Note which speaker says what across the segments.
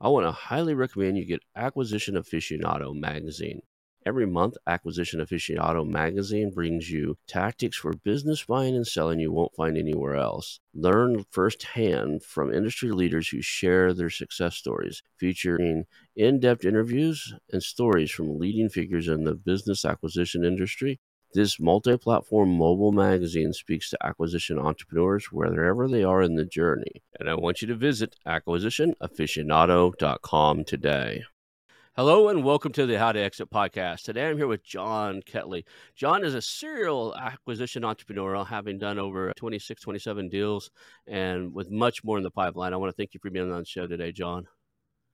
Speaker 1: I want to highly recommend you get Acquisition Aficionado magazine. Every month, Acquisition Aficionado magazine brings you tactics for business buying and selling you won't find anywhere else. Learn firsthand from industry leaders who share their success stories, featuring in depth interviews and stories from leading figures in the business acquisition industry this multi platform mobile magazine speaks to acquisition entrepreneurs wherever they are in the journey. And I want you to visit acquisitionaficionado.com today. Hello and welcome to the How to Exit podcast. Today I'm here with John Kettley. John is a serial acquisition entrepreneur, having done over 26, 27 deals and with much more in the pipeline. I want to thank you for being on the show today, John.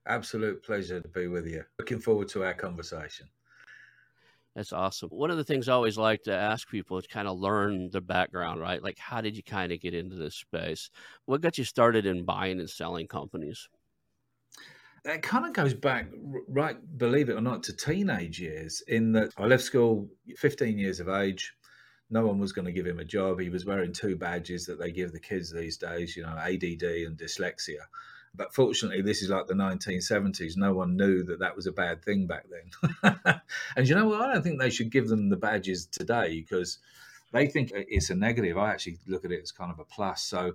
Speaker 2: Absolute pleasure to be with you. Looking forward to our conversation.
Speaker 1: That's awesome. One of the things I always like to ask people is kind of learn the background, right? Like, how did you kind of get into this space? What got you started in buying and selling companies?
Speaker 2: That kind of goes back, right, believe it or not, to teenage years. In that I left school 15 years of age. No one was going to give him a job. He was wearing two badges that they give the kids these days, you know, ADD and dyslexia. But fortunately, this is like the 1970s. No one knew that that was a bad thing back then. and you know what? I don't think they should give them the badges today because they think it's a negative. I actually look at it as kind of a plus. So,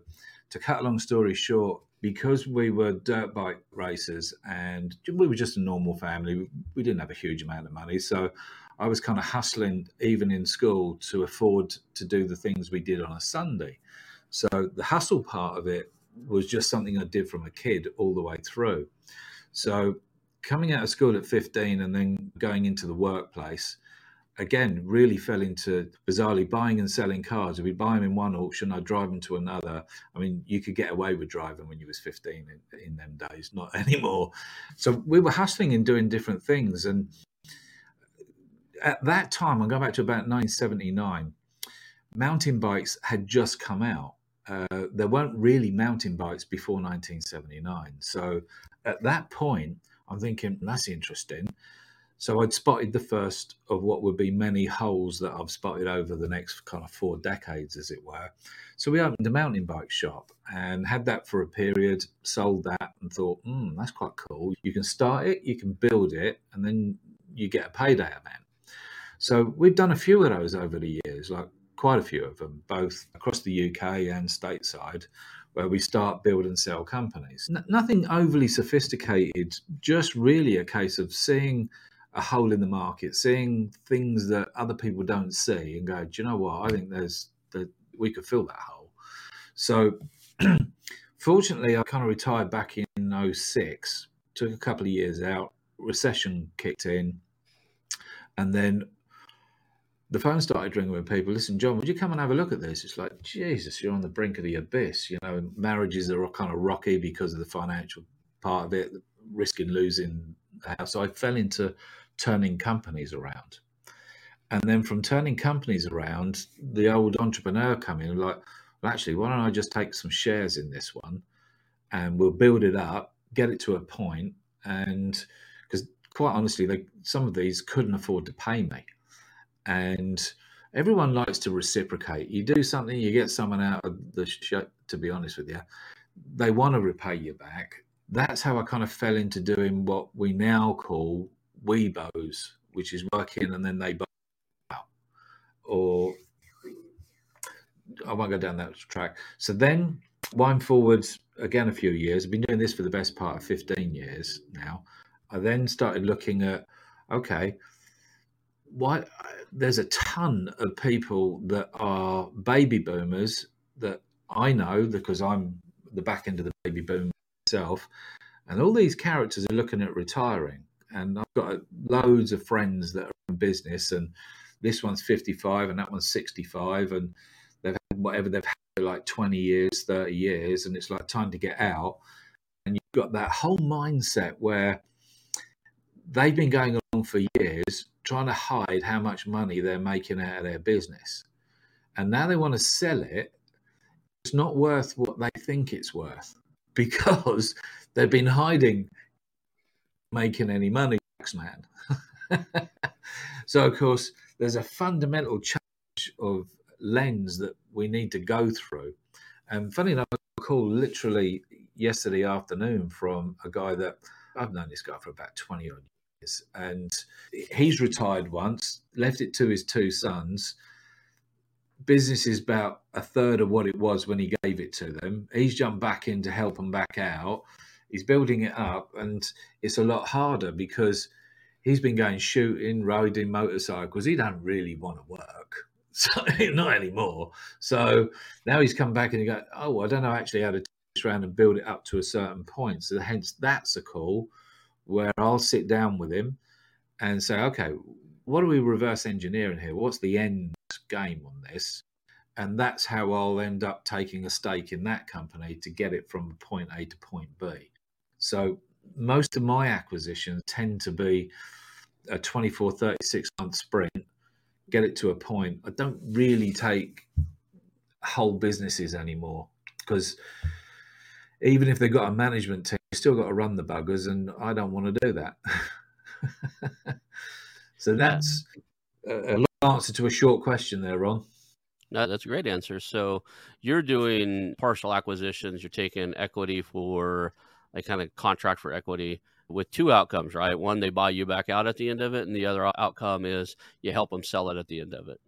Speaker 2: to cut a long story short, because we were dirt bike racers and we were just a normal family, we didn't have a huge amount of money. So, I was kind of hustling even in school to afford to do the things we did on a Sunday. So, the hustle part of it was just something I did from a kid all the way through. So coming out of school at 15 and then going into the workplace, again, really fell into bizarrely buying and selling cars. If we buy them in one auction, I'd drive them to another. I mean, you could get away with driving when you was 15 in, in them days, not anymore. So we were hustling and doing different things. And at that time, I'll go back to about 1979, mountain bikes had just come out uh, there weren't really mountain bikes before 1979. So at that point, I'm thinking that's interesting. So I'd spotted the first of what would be many holes that I've spotted over the next kind of four decades, as it were. So we opened a mountain bike shop and had that for a period, sold that, and thought, hmm, that's quite cool. You can start it, you can build it, and then you get a payday event. So we've done a few of those over the years, like quite a few of them, both across the UK and stateside, where we start, build, and sell companies. N- nothing overly sophisticated, just really a case of seeing a hole in the market, seeing things that other people don't see, and go, do you know what? I think there's that we could fill that hole. So, fortunately, I kind of retired back in 06, took a couple of years out, recession kicked in, and then the phone started ringing with people. Listen, John, would you come and have a look at this? It's like Jesus, you're on the brink of the abyss. You know, marriages are kind of rocky because of the financial part of it, risking losing the house. So I fell into turning companies around, and then from turning companies around, the old entrepreneur come in like, well, actually, why don't I just take some shares in this one, and we'll build it up, get it to a point, and because quite honestly, they, some of these couldn't afford to pay me and everyone likes to reciprocate. You do something, you get someone out of the show. To be honest with you, they want to repay you back. That's how I kind of fell into doing what we now call WIBOs, which is working and then they buy out. Or I won't go down that track. So then wind forwards again a few years. I've been doing this for the best part of 15 years now. I then started looking at okay, why there's a ton of people that are baby boomers that I know because I'm the back end of the baby boom myself, and all these characters are looking at retiring. And I've got loads of friends that are in business, and this one's 55 and that one's 65, and they've had whatever they've had like 20 years, 30 years, and it's like time to get out. And you've got that whole mindset where they've been going along for years trying to hide how much money they're making out of their business. And now they want to sell it. It's not worth what they think it's worth because they've been hiding making any money, man. so, of course, there's a fundamental change of lens that we need to go through. And funny enough, I call literally yesterday afternoon from a guy that I've known this guy for about 20 odd years. And he's retired once, left it to his two sons. Business is about a third of what it was when he gave it to them. He's jumped back in to help them back out. He's building it up, and it's a lot harder because he's been going shooting, riding motorcycles. He don't really want to work. So not anymore. So now he's come back and he go, oh, I don't know actually how to around and build it up to a certain point. So hence that's a call where I'll sit down with him and say, okay, what are we reverse engineering here? What's the end game on this? And that's how I'll end up taking a stake in that company to get it from point A to point B. So most of my acquisitions tend to be a 24, 36 month sprint, get it to a point. I don't really take whole businesses anymore because even if they've got a management team, you still got to run the buggers, and I don't want to do that. so that's a, long answer to a short question there, Ron.
Speaker 1: No, that's a great answer. So you're doing partial acquisitions. You're taking equity for a kind of contract for equity with two outcomes, right? One, they buy you back out at the end of it, and the other outcome is you help them sell it at the end of it.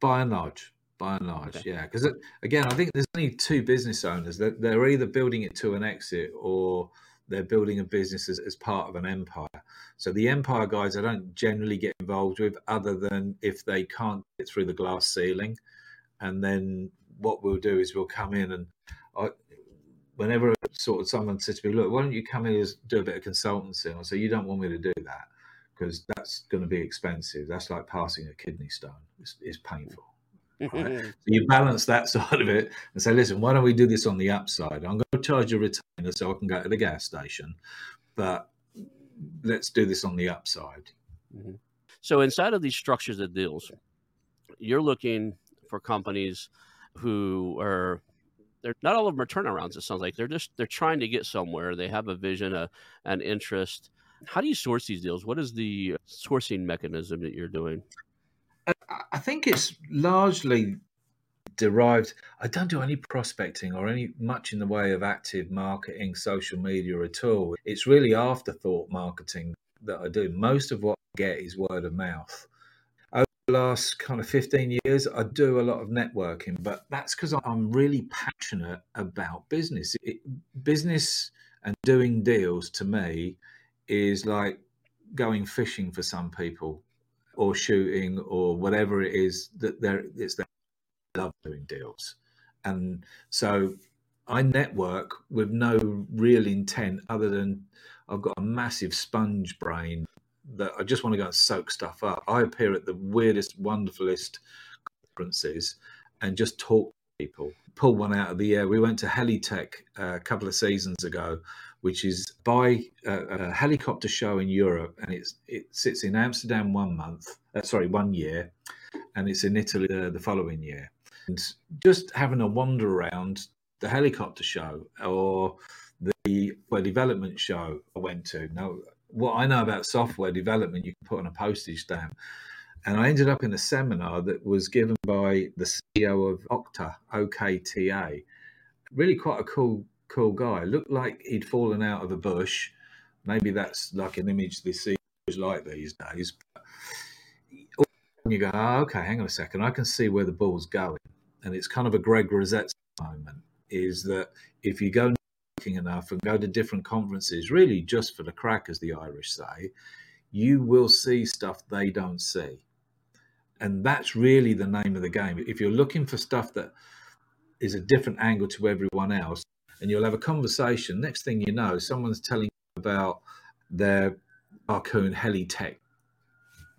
Speaker 2: By and large, by and large, okay. yeah. Because uh, again, I think there's only two business owners that they're either building it to an exit or they're building a business as, as, part of an empire. So the empire guys, I don't generally get involved with, other than if they can't get through the glass ceiling, and then what we'll do is we'll come in and I, whenever sort of someone says to me, "Look, why don't you come in and do a bit of consultancy?" I say, "You don't want me to do that." Because that's going to be expensive. That's like passing a kidney stone. It's, it's painful. Right? so you balance that side of it and say, listen, why don't we do this on the upside? I'm going to charge a retainer so I can go to the gas station, but let's do this on the upside.
Speaker 1: Mm-hmm. So inside of these structures of deals, you're looking for companies who are they're not all of them are turnarounds. It sounds like they're just they're trying to get somewhere. They have a vision, a an interest. How do you source these deals? What is the sourcing mechanism that you're doing?
Speaker 2: I think it's largely derived. I don't do any prospecting or any much in the way of active marketing, social media at all. It's really afterthought marketing that I do. Most of what I get is word of mouth. Over the last kind of 15 years, I do a lot of networking, but that's because I'm really passionate about business. It, business and doing deals to me is like going fishing for some people or shooting or whatever it is that they're it's their love doing deals. And so i network with no real intent other than i've got a massive sponge brain that i just want to go and soak stuff up. I appear at the weirdest wonderfulest conferences and just talk to people. Pull one out of the air. We went to helitech uh, a couple of seasons ago which is by a, a, helicopter show in Europe, and it's it sits in Amsterdam one month, uh, sorry, one year, and it's in Italy uh, the following year. And just having a wander around the helicopter show or the software development show I went to. Now, what I know about software development, you can put on a postage stamp. And I ended up in a seminar that was given by the CEO of Okta, OKTA. Really quite a cool cool guy. Looked like he'd fallen out of a bush. Maybe that's like an image the sea is like these days. But you go, oh, okay, hang on a second. I can see where the ball's going. And it's kind of a Greg Rosette moment is that if you go looking enough and go to different conferences, really just for the crack, as the Irish say, you will see stuff they don't see. And that's really the name of the game. If you're looking for stuff that is a different angle to everyone else, and you'll have a conversation. Next thing you know, someone's telling you about their Raccoon Helitech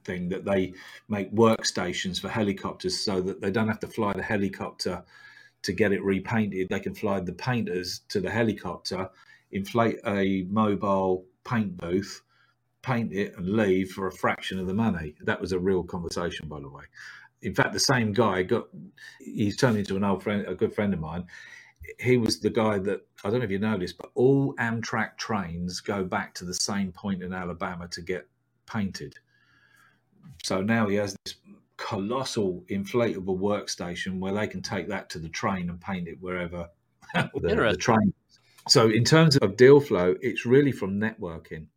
Speaker 2: thing that they make workstations for helicopters so that they don't have to fly the helicopter to get it repainted. They can fly the painters to the helicopter, inflate a mobile paint booth, paint it, and leave for a fraction of the money. That was a real conversation, by the way. In fact, the same guy got he's turned into an old friend, a good friend of mine. He was the guy that I don't know if you know this, but all Amtrak trains go back to the same point in Alabama to get painted. So now he has this colossal inflatable workstation where they can take that to the train and paint it wherever the, the train. So in terms of deal flow, it's really from networking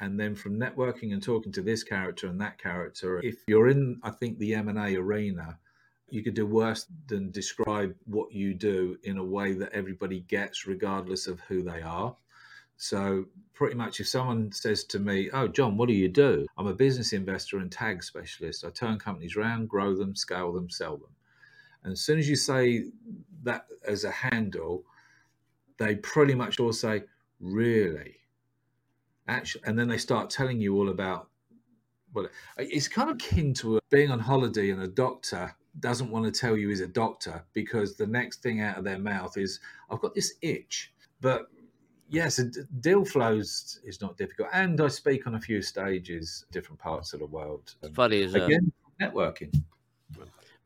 Speaker 2: and then from networking and talking to this character and that character if you're in i think the m&a arena you could do worse than describe what you do in a way that everybody gets regardless of who they are. So pretty much if someone says to me oh john what do you do? I'm a business investor and tag specialist. I turn companies around grow them scale them sell them. And as soon as you say that as a handle they pretty much all say really? Actually, and then they start telling you all about. Well, it's kind of akin to being on holiday and a doctor doesn't want to tell you he's a doctor because the next thing out of their mouth is, "I've got this itch." But yes, deal flows is not difficult, and I speak on a few stages, different parts of the world.
Speaker 1: Funny is
Speaker 2: again uh, networking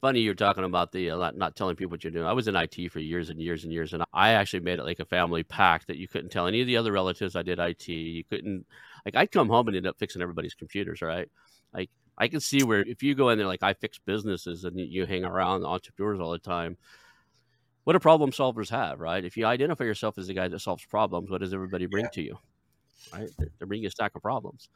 Speaker 1: funny you're talking about the uh, not telling people what you're doing. I was in IT for years and years and years, and I actually made it like a family pact that you couldn't tell any of the other relatives I did IT. You couldn't like I'd come home and end up fixing everybody's computers, right? Like I can see where if you go in there like I fix businesses and you hang around entrepreneurs all the time, what do problem solvers have, right? If you identify yourself as the guy that solves problems, what does everybody bring yeah. to you? Right? They bring you a stack of problems.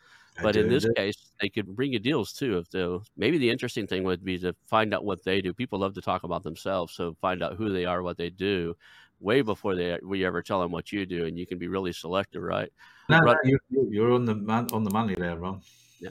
Speaker 1: But in this case, they could bring you deals too. If the maybe the interesting thing would be to find out what they do. People love to talk about themselves, so find out who they are, what they do, way before they uh, we ever tell them what you do, and you can be really selective, right?
Speaker 2: No, Ron, no you're, you're, on the man, on the money there, Ron.
Speaker 1: Yeah.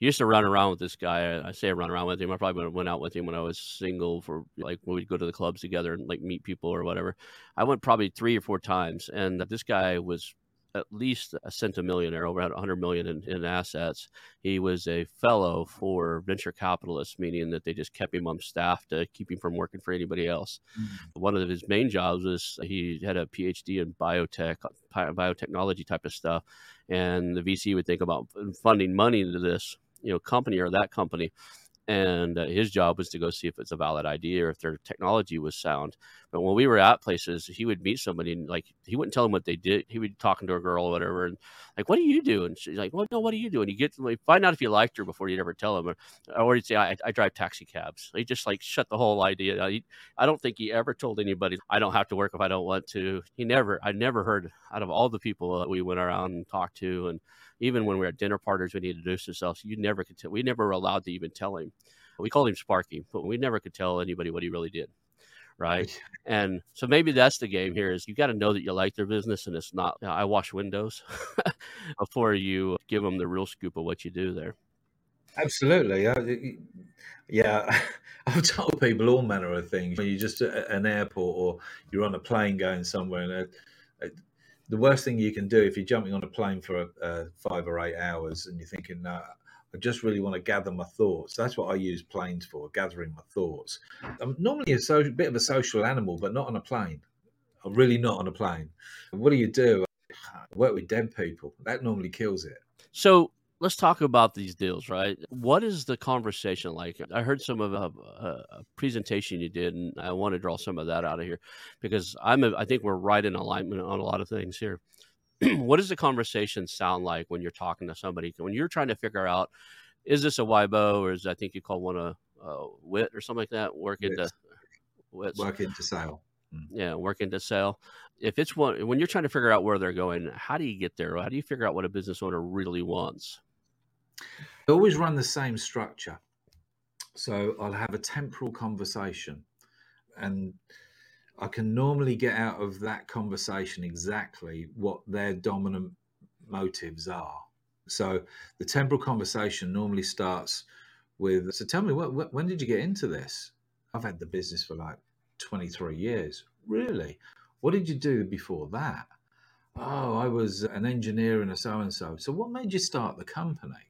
Speaker 1: Used to run around with this guy. I say I run around with him. I probably went out with him when I was single for like when we'd go to the clubs together and like meet people or whatever. I went probably three or four times, and this guy was at least a centimillionaire, over 100 million in, in, assets. He was a fellow for venture capitalists, meaning that they just kept him on staff to keep him from working for anybody else. Mm-hmm. One of his main jobs was he had a PhD in biotech, biotechnology type of stuff, and the VC would think about funding money into this, you know, company or that company and uh, his job was to go see if it's a valid idea or if their technology was sound. But when we were at places, he would meet somebody and like he wouldn't tell them what they did. He would be talking to a girl or whatever, and like, "What do you do?" And she's like, "Well, no, what do you do?" And you get like, find out if you liked her before you'd ever tell him, or, or he'd say, I, "I drive taxi cabs." He just like shut the whole idea. He, I don't think he ever told anybody, "I don't have to work if I don't want to." He never. I never heard out of all the people that we went around and talked to and even when we were at dinner parties when he introduced himself, you never could. We never were allowed to even tell him. We called him Sparky, but we never could tell anybody what he really did. Right. and so maybe that's the game here is you got to know that you like their business and it's not, you know, I wash windows before you give them the real scoop of what you do there.
Speaker 2: Absolutely. Yeah. I've told people all manner of things. When you're just at an airport or you're on a plane going somewhere and uh, the worst thing you can do if you're jumping on a plane for uh, five or eight hours and you're thinking, no, I just really want to gather my thoughts. That's what I use planes for, gathering my thoughts. I'm normally a so, bit of a social animal, but not on a plane. I'm really not on a plane. What do you do? I work with dead people. That normally kills it.
Speaker 1: So let's talk about these deals, right? What is the conversation like? I heard some of a, uh, a, presentation you did, and I want to draw some of that out of here because I'm. A, I think we're right in alignment on a lot of things here. what does the conversation sound like when you're talking to somebody? When you're trying to figure out, is this a WIBO or is I think you call one a, a WIT or something like that? Work into
Speaker 2: WITs. work into sale.
Speaker 1: Mm. Yeah, work into sale. If it's one when you're trying to figure out where they're going, how do you get there? How do you figure out what a business owner really wants?
Speaker 2: I always run the same structure. So I'll have a temporal conversation and I can normally get out of that conversation exactly what their dominant motives are. So the temporal conversation normally starts with So tell me, what, when did you get into this? I've had the business for like 23 years. Really? What did you do before that? Oh, I was an engineer and a so and so. So what made you start the company?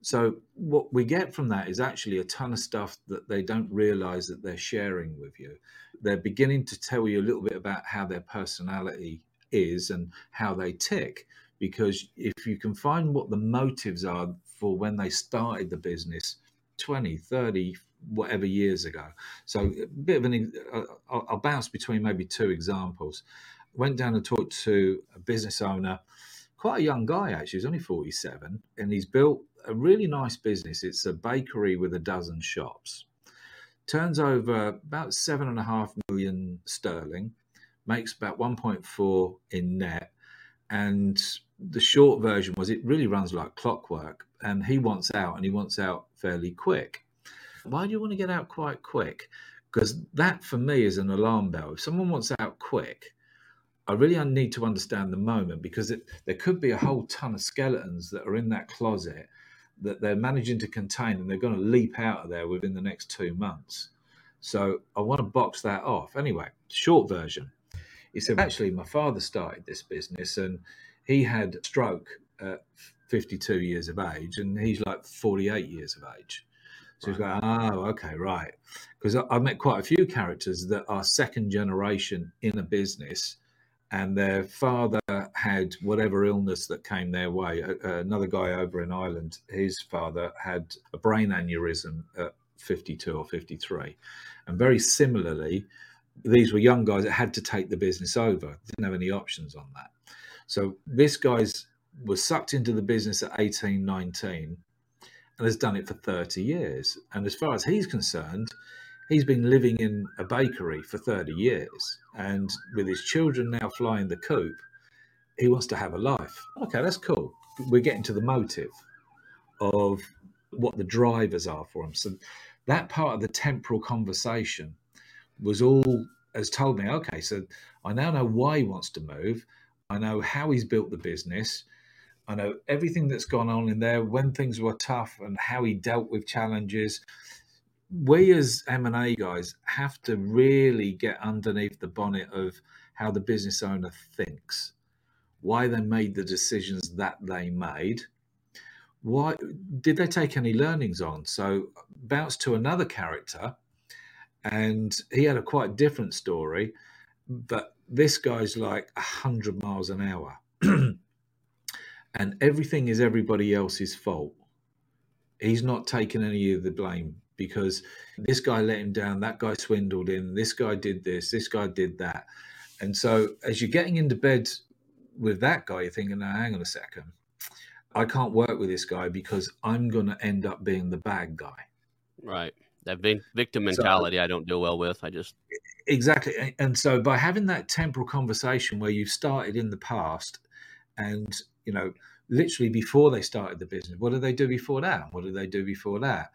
Speaker 2: So what we get from that is actually a ton of stuff that they don't realize that they're sharing with you. They're beginning to tell you a little bit about how their personality is and how they tick because if you can find what the motives are for when they started the business 20, 30, whatever years ago. So a bit of an, uh, I'll bounce between maybe two examples. Went down and talked to a business owner, quite a young guy actually, he's only 47, and he's built a really nice business. It's a bakery with a dozen shops. Turns over about seven and a half million sterling, makes about 1.4 in net. And the short version was it really runs like clockwork. And he wants out and he wants out fairly quick. Why do you want to get out quite quick? Because that for me is an alarm bell. If someone wants out quick, I really need to understand the moment because it, there could be a whole ton of skeletons that are in that closet that they're managing to contain and they're going to leap out of there within the next two months. So I want to box that off. Anyway, short version. He said, actually, my father started this business and he had a stroke at 52 years of age and he's like 48 years of age. So he's like, oh, okay, right. Because I've met quite a few characters that are second generation in a business and their father had whatever illness that came their way. another guy over in Ireland, his father had a brain aneurysm at 52 or 53. And very similarly, these were young guys that had to take the business over, didn't have any options on that. So this guy's was sucked into the business at 18, 19 and has done it for 30 years. And as far as he's concerned, he's been living in a bakery for 30 years and with his children now flying the coop he wants to have a life. Okay that's cool. We're getting to the motive of what the drivers are for him. So that part of the temporal conversation was all has told me okay so i now know why he wants to move. I know how he's built the business. I know everything that's gone on in there when things were tough and how he dealt with challenges we as M&A guys have to really get underneath the bonnet of how the business owner thinks, why they made the decisions that they made. Why did they take any learnings on? So bounce to another character, and he had a quite different story, but this guy's like a hundred miles an hour, and everything is everybody else's fault. He's not taking any of the blame because this guy let him down, that guy swindled him, this guy did this, this guy did that. And so as you're getting into bed with that guy, you're thinking, now, hang on a second. I can't work with this guy because I'm going to end up being the bad guy.
Speaker 1: Right. That victim mentality so, I don't deal well with. I just.
Speaker 2: Exactly. And so by having that temporal conversation where you've started in the past and, you know, literally before they started the business, what did they do before that? What did they do before that?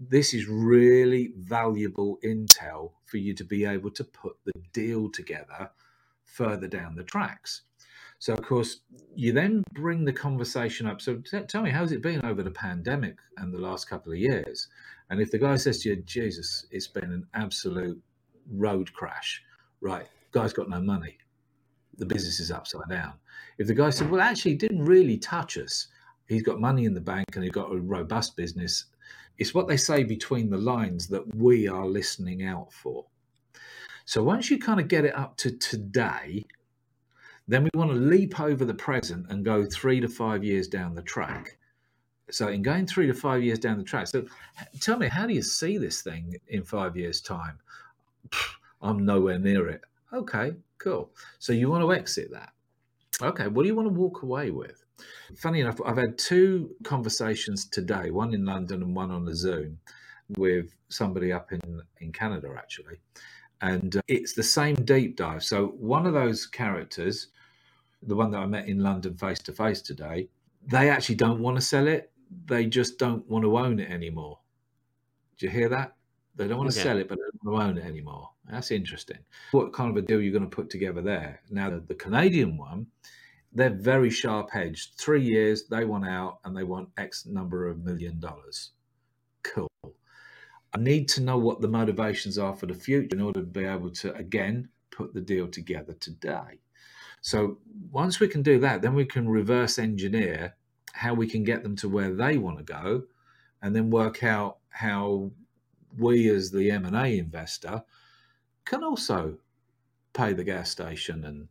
Speaker 2: This is really valuable intel for you to be able to put the deal together further down the tracks. So, of course, you then bring the conversation up. So, t- tell me, how's it been over the pandemic and the last couple of years? And if the guy says to you, Jesus, it's been an absolute road crash, right? Guy's got no money. The business is upside down. If the guy said, well, actually, it didn't really touch us, he's got money in the bank and he's got a robust business it's what they say between the lines that we are listening out for. So once you kind of get it up to today, then we want to leap over the present and go three to five years down the track. So, in going three to five years down the track, so tell me, how do you see this thing in five years' time? I'm nowhere near it. Okay, cool. So, you want to exit that. Okay, what do you want to walk away with? Funny enough, I've had two conversations today, one in London and one on a Zoom with somebody up in, in Canada, actually. And uh, it's the same deep dive. So, one of those characters, the one that I met in London face to face today, they actually don't want to sell it. They just don't want to own it anymore. Do you hear that? They don't want to sell it, but they don't want to own it anymore. That's interesting. What kind of a deal you're going to put together there? Now, the, the Canadian one, they're very sharp edged. Three years, they want out and they want X number of million dollars. Cool. I need to know what the motivations are for the future in order to be able to, again, put the deal together today. So once we can do that, then we can reverse engineer how we can get them to where they want to go and then work out how we as the M&A investor can also pay the gas station and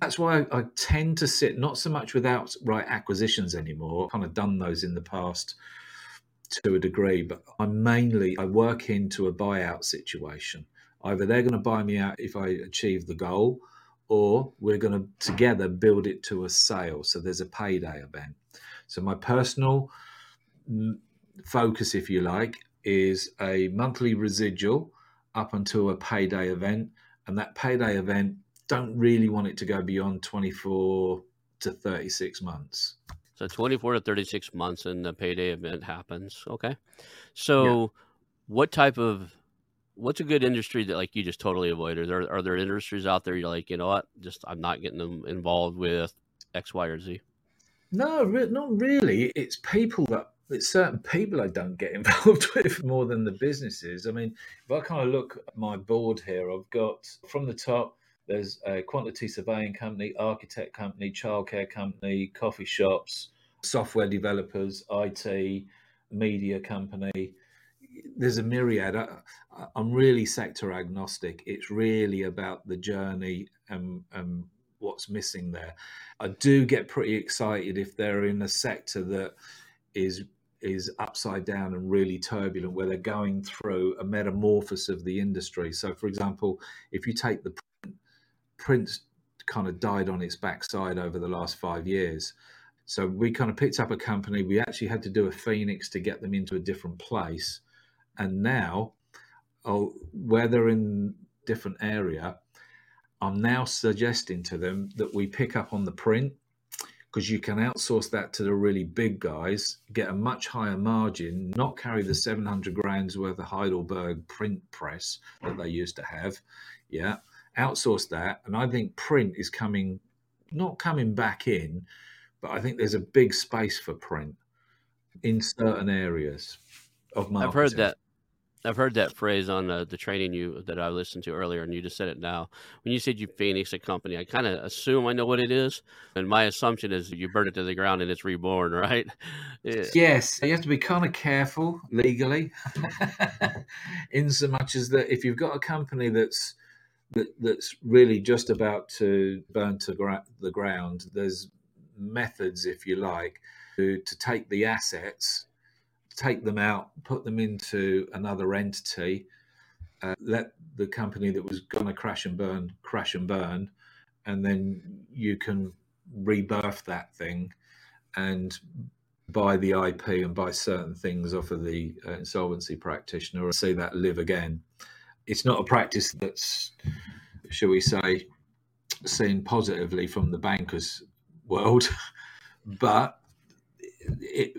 Speaker 2: That's why I tend to sit not so much with outright acquisitions anymore. I've kind of done those in the past to a degree, but I mainly I work into a buyout situation. Either they're going to buy me out if I achieve the goal, or we're going to together build it to a sale. So there's a payday event. So my personal focus, if you like, is a monthly residual up until a payday event, and that payday event don't really want it to go beyond 24 to 36 months.
Speaker 1: So 24 to 36 months and the payday event happens. Okay. So yeah. what type of what's a good industry that like you just totally avoid? Are there are there industries out there you're like, you know what, just I'm not getting them involved with X, Y, or Z?
Speaker 2: No, not really. It's people that it's certain people I don't get involved with more than the businesses. I mean, if I kind of look at my board here, I've got from the top there's a quantity surveying company, architect company, childcare company, coffee shops, software developers, IT, media company. There's a myriad. I, am really sector agnostic. It's really about the journey and, and what's missing there. I do get pretty excited if they're in a sector that is is upside down and really turbulent, where they're going through a metamorphosis of the industry. So, for example, if you take the print kind of died on its backside over the last five years. So we kind of picked up a company. We actually had to do a phoenix to get them into a different place. And now, oh, where they're in different area, I'm now suggesting to them that we pick up on the print because you can outsource that to the really big guys, get a much higher margin, not carry the 700 grand's worth of Heidelberg print press that they used to have. Yeah outsource that. And I think print is coming, not coming back in, but I think there's a big space for print in certain areas of marketing.
Speaker 1: I've heard that. I've heard that phrase on uh, the training you that I listened to earlier, and you just said it now. When you said you phoenix a company, I kind of assume I know what it is, and my assumption is you burn it to the ground and it's reborn, right?
Speaker 2: yeah. Yes, you have to be kind of careful legally, in so much as that if you've got a company that's that, that's really just about to burn to gra- the ground. There's methods, if you like, to, to take the assets, take them out, put them into another entity, uh, let the company that was going to crash and burn crash and burn, and then you can rebirth that thing and buy the IP and buy certain things off of the uh, insolvency practitioner or see that live again it's not a practice that's, shall we say, seen positively from the bankers world, but it,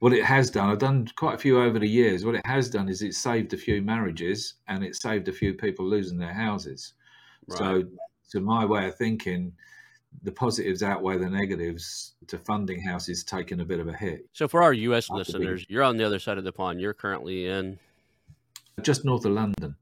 Speaker 2: what it has done, I've done quite a few over the years. What it has done is it saved a few marriages and it saved a few people losing their houses. Right. So, to my way of thinking, the positives outweigh the negatives to funding houses taking a bit of a hit.
Speaker 1: So, for our U.S. listeners, you're on the other side of the pond. You're currently in
Speaker 2: just north of London.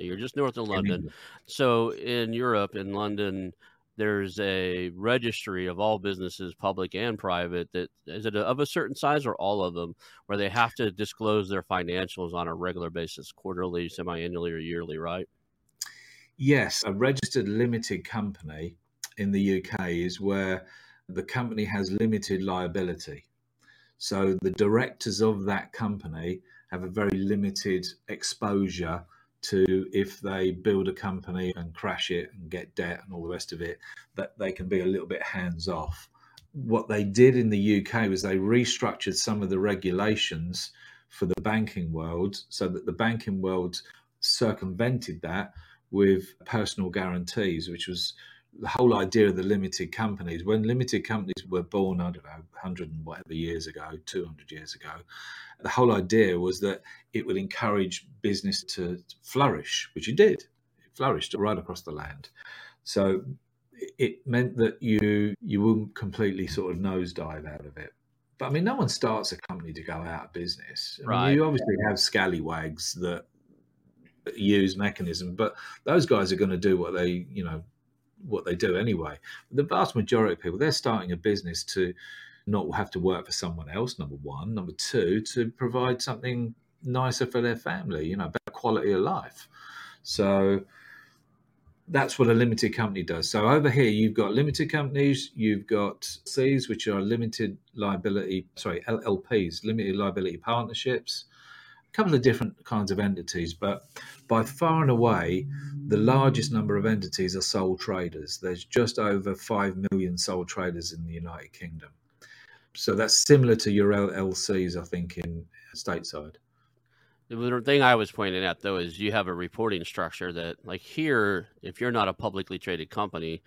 Speaker 1: You're just north of London. So in Europe, in London, there's a registry of all businesses, public and private, that is it of a certain size or all of them, where they have to disclose their financials on a regular basis, quarterly, semi-annually, or yearly, right?
Speaker 2: Yes, a registered limited company in the UK is where the company has limited liability. So the directors of that company have a very limited exposure to if they build a company and crash it and get debt and all the rest of it, that they can be a little bit hands off. What they did in the UK was they restructured some of the regulations for the banking world so that the banking world circumvented that with personal guarantees, which was the whole idea of the limited companies. When limited companies were born, I don't know, 100 and whatever years ago, 200 years ago, the whole idea was that it would encourage business to flourish, which it did. It flourished right across the land. So it meant that you you wouldn't completely sort of nosedive out of it. But I mean, no one starts a company to go out of business. I right. Mean, you obviously have scallywags that use mechanism, but those guys are going to do what they, you know, what they do anyway. The vast majority of people, they're starting a business to not have to work for someone else, number one. Number two, to provide something nicer for their family, you know, better quality of life. So that's what a limited company does. So over here, you've got limited companies, you've got Cs, which are limited liability, sorry, LLPs, limited liability partnerships, couple of different kinds of entities. But by far and away, the largest number of entities are sole traders. There's just over 5 million sole traders in the United Kingdom. So that's similar to your LLCs, I think, in stateside.
Speaker 1: The thing I was pointing out though is you have a reporting structure that, like here, if you're not a publicly traded company,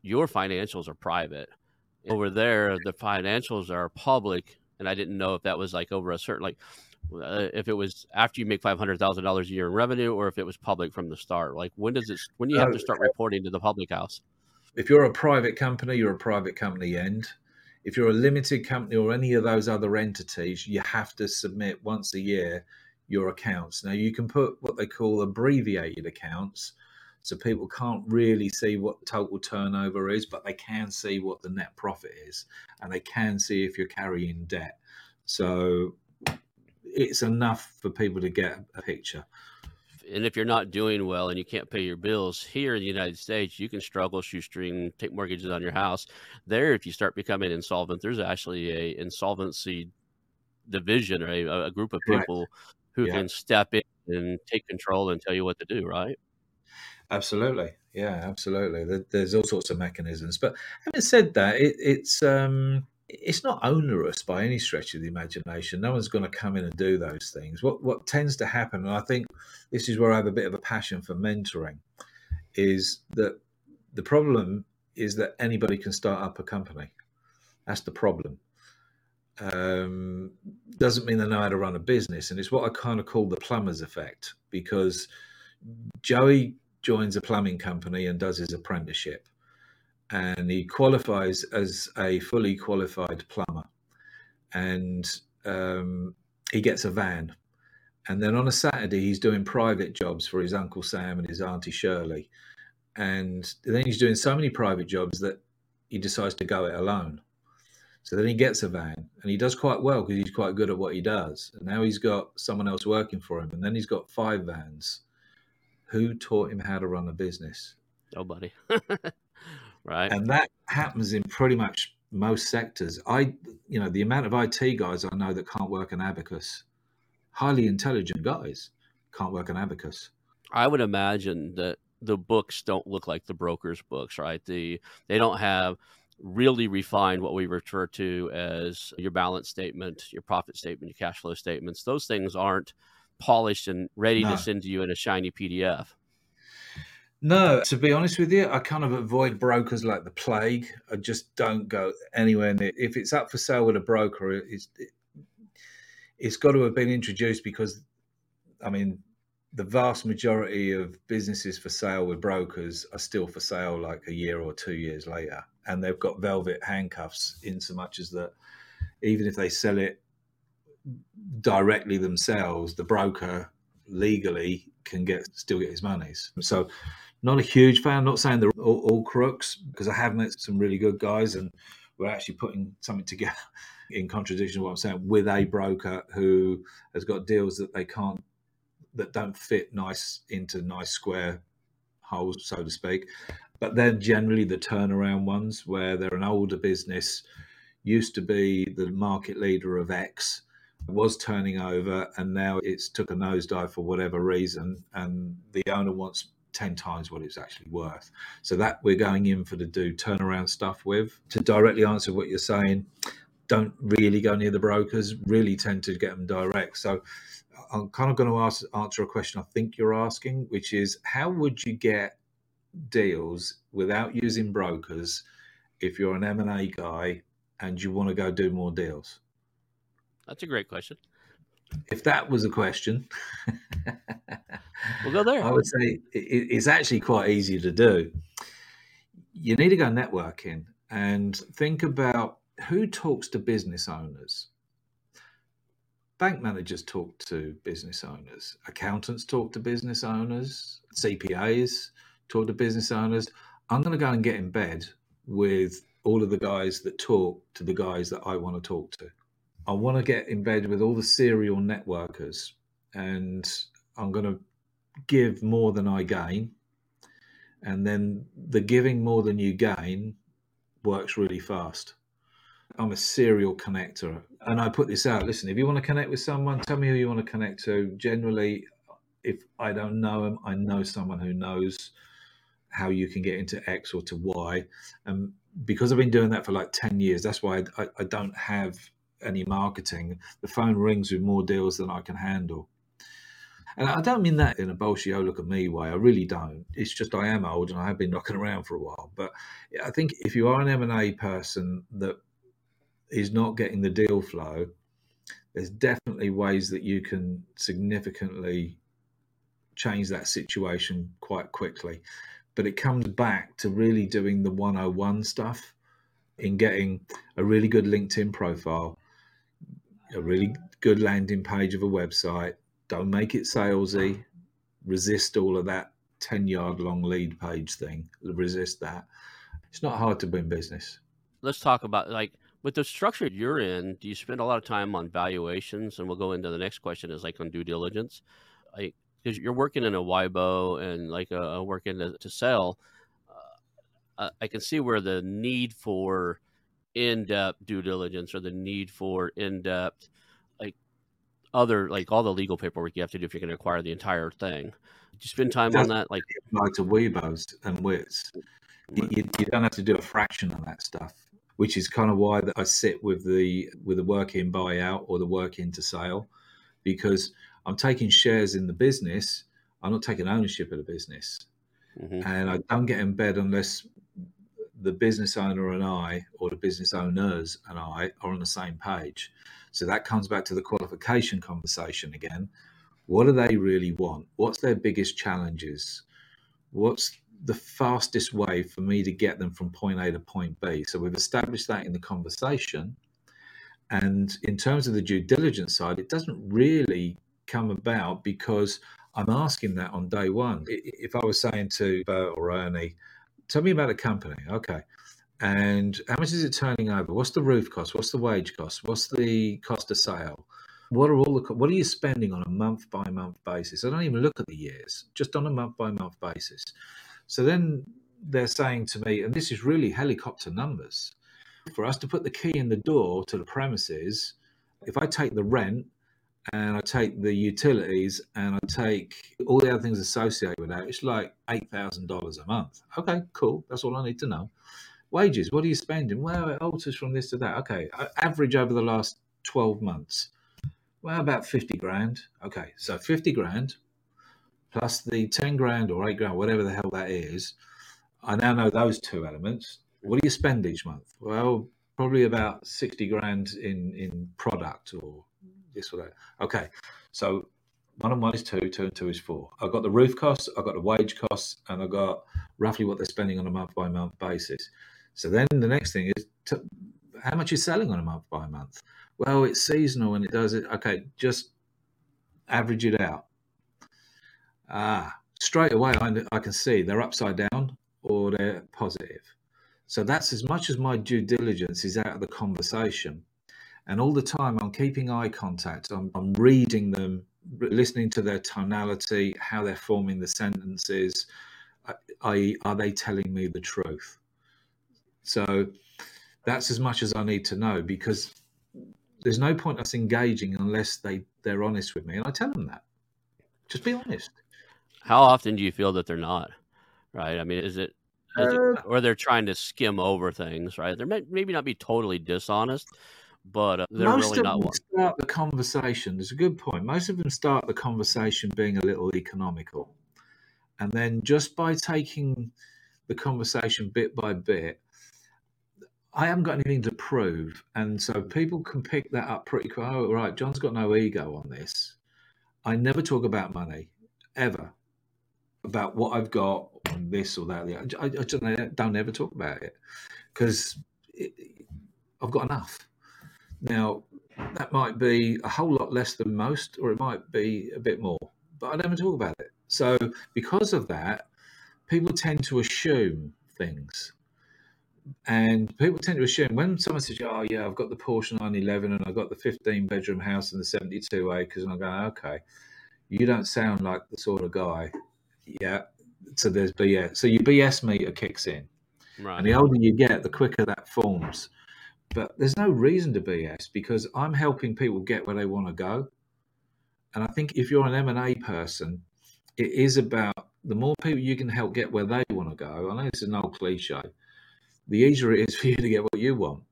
Speaker 1: your financials are private. Over there, the financials are public, and I didn't know if that was like over a certain like uh, if it was after you make five hundred thousand dollars a year in revenue, or if it was public from the start. Like when does it? When do you have to start reporting to the public house?
Speaker 2: If you're a private company, you're a private company end. If you're a limited company or any of those other entities, you have to submit once a year your accounts. Now, you can put what they call abbreviated accounts, so people can't really see what total turnover is, but they can see what the net profit is, and they can see if you're carrying debt. So it's enough for people to get a picture.
Speaker 1: And if you're not doing well and you can't pay your bills here in the United States, you can struggle, shoestring, take mortgages on your house. There, if you start becoming insolvent, there's actually a insolvency division or a, a group of people right who yeah. can step in and take control and tell you what to do, right?
Speaker 2: Absolutely. Yeah, absolutely. There's all sorts of mechanisms. But having said that, it, it's um, it's not onerous by any stretch of the imagination. No one's going to come in and do those things. What what tends to happen, and I think this is where I have a bit of a passion for mentoring, is that the problem is that anybody can start up a company. That's the problem um, doesn't mean they know how to run a business. And it's what I kind of call the plumber's effect because Joey joins a plumbing company and does his apprenticeship. And he qualifies as a fully qualified plumber. And um, he gets a van. And then on a Saturday, he's doing private jobs for his Uncle Sam and his Auntie Shirley. And then he's doing so many private jobs that he decides to go it alone so then he gets a van and he does quite well because he's quite good at what he does. And now he's got someone else working for him. And then he's got five vans. Who taught him how to run a business?
Speaker 1: Nobody. right.
Speaker 2: And that happens in pretty much most sectors. I, you know, the amount of IT guys I know that can't work an abacus, highly intelligent guys, can't work an abacus.
Speaker 1: I would imagine that the books don't look like the brokers' books, right? The they don't have really refined what we refer to as your balance statement, your profit statement, your cash flow statements. Those things aren't polished and ready no. to send to you in a shiny PDF.
Speaker 2: No, to be honest with you, I kind of avoid brokers like the plague. I just don't go anywhere near. If it's up for sale with a broker, it's it, it's got to have been introduced because, I mean, the vast majority of businesses for sale with brokers are still for sale like a year or two years later and they've got velvet handcuffs in so much as that even if they sell it directly themselves, the broker legally can get still get his monies. So not a huge fan. I'm not saying they're all, all crooks because I have met some really good guys and we're actually putting something together in contradiction to what I'm saying with a broker who has got deals that they can't that don't fit nice into nice square holes, so to speak but they're generally the turnaround ones where they're an older business, used to be the market leader of X, was turning over, and now it's took a nosedive for whatever reason, and the owner wants 10 times what it's actually worth. So that we're going in for to do turnaround stuff with. To directly answer what you're saying, don't really go near the brokers, really tend to get them direct. So uh, I'm kind of going to ask, answer a question I think you're asking, which is how would you get deals without using brokers if you're an M&A guy and you want to go do more deals?
Speaker 1: That's a great question.
Speaker 2: If that was a question,
Speaker 1: we'll go there.
Speaker 2: I would say it's actually quite easy to do. You need to go networking and think about who talks to business owners. Bank managers talk to business owners, accountants talk to business owners, CPAs, talk to business owners. I'm going to go and get in bed with all of the guys that talk to the guys that I want to talk to. I want to get in bed with all the serial networkers and I'm going to give more than I gain. and then the giving more than you gain works really fast. I'm a serial connector, and I put this out. Listen, if you want to connect with someone, tell me who you want to connect to. Generally, if I don't know them, I know someone who knows how you can get into X or to Y. And because I've been doing that for like 10 years, that's why I, I don't have any marketing. The phone rings with more deals than I can handle. And I don't mean that in a bullshit, oh, look at me way. I really don't. It's just I am old and I have been knocking around for a while. But I think if you are an M&A person that is not getting the deal flow, there's definitely ways that you can significantly change that situation quite quickly. But it comes back to really doing the 101 stuff in getting a really good LinkedIn profile, a really good landing page of a website, don't make it salesy. Resist all of that 10 yard long lead page thing. Resist that. It's not hard to win business.
Speaker 1: Let's talk about like with the structure you're in, do you spend a lot of time on valuations? And we'll go into the next question is like on due diligence. Like, because you're working in a WIBO and like a working to, to sell, uh, I can see where the need for in depth due diligence or the need for in depth like other like all the legal paperwork you have to do if you're going to acquire the entire thing. Do you spend time on that? Like
Speaker 2: like to WIBOs and WITs, you, you, don't have to do a fraction of that stuff, which is kind of why that I sit with the with the work in buyout or the work into sale, because I'm taking shares in the business. I'm not taking ownership of the business, mm-hmm. and I don't get in bed unless the business owner and I, or the business owners and I, are on the same page. So that comes back to the qualification conversation again. What do they really want? What's their biggest challenges? What's the fastest way for me to get them from point A to point B? So we've established that in the conversation. And in terms of the due diligence side, it doesn't really come about because I'm asking that on day one. If I was saying to Bert or Ernie, tell me about a company, okay, and how much is it turning over? What's the roof cost? What's the wage cost? What's the cost of sale? What are all the what are you spending on a month by month basis? I don't even look at the years, just on a month by month basis. So then they're saying to me, and this is really helicopter numbers. For us to put the key in the door to the premises, if I take the rent and I take the utilities and I take all the other things associated with that, it's like eight thousand dollars a month. Okay, cool. That's all I need to know. Wages, what are you spending? Well, it alters from this to that. Okay, average over the last 12 months. Well, about 50 grand. Okay, so 50 grand plus the 10 grand or 8 grand, whatever the hell that is. I now know those two elements. What do you spend each month? Well, probably about 60 grand in, in product or this or that. Okay, so one and one is two, two and two is four. I've got the roof costs, I've got the wage costs, and I've got roughly what they're spending on a month by month basis. So then the next thing is to, how much is selling on a month by month? Well, it's seasonal and it does it. Okay, just average it out. Ah, straight away I, I can see they're upside down or they're positive. So that's as much as my due diligence is out of the conversation. And all the time I'm keeping eye contact. I'm, I'm reading them, listening to their tonality, how they're forming the sentences. I, are they telling me the truth? So that's as much as I need to know because there's no point us engaging unless they they're honest with me, and I tell them that. Just be honest.
Speaker 1: How often do you feel that they're not? Right? I mean, is it, is uh, it or they're trying to skim over things? Right? They may maybe not be totally dishonest, but uh, they're
Speaker 2: most
Speaker 1: really
Speaker 2: of
Speaker 1: not.
Speaker 2: Them start the conversation. There's a good point. Most of them start the conversation being a little economical, and then just by taking the conversation bit by bit I haven't got anything to prove, and so people can pick that up pretty quick. Oh, right, John's got no ego on this. I never talk about money ever, about what I've got on this or that. I, I just don't ever talk about it because I've got enough. Now, that might be a whole lot less than most, or it might be a bit more, but I never talk about it. So, because of that, people tend to assume things and people tend to assume when someone says, "Oh yeah, I've got the Porsche 911 and I've got the 15 bedroom house and the 72 acres," and I'm going, "Okay, you don't sound like the sort of guy." Yeah, so there's BS. So your BS meter kicks in,
Speaker 1: Right.
Speaker 2: and the older you get, the quicker that forms. But there's no reason to BS because I'm helping people get where they want to go. And I think if you're an M and A person, it is about the more people you can help get where they want to go. I know it's an old cliche. The easier it is for you to get what you want.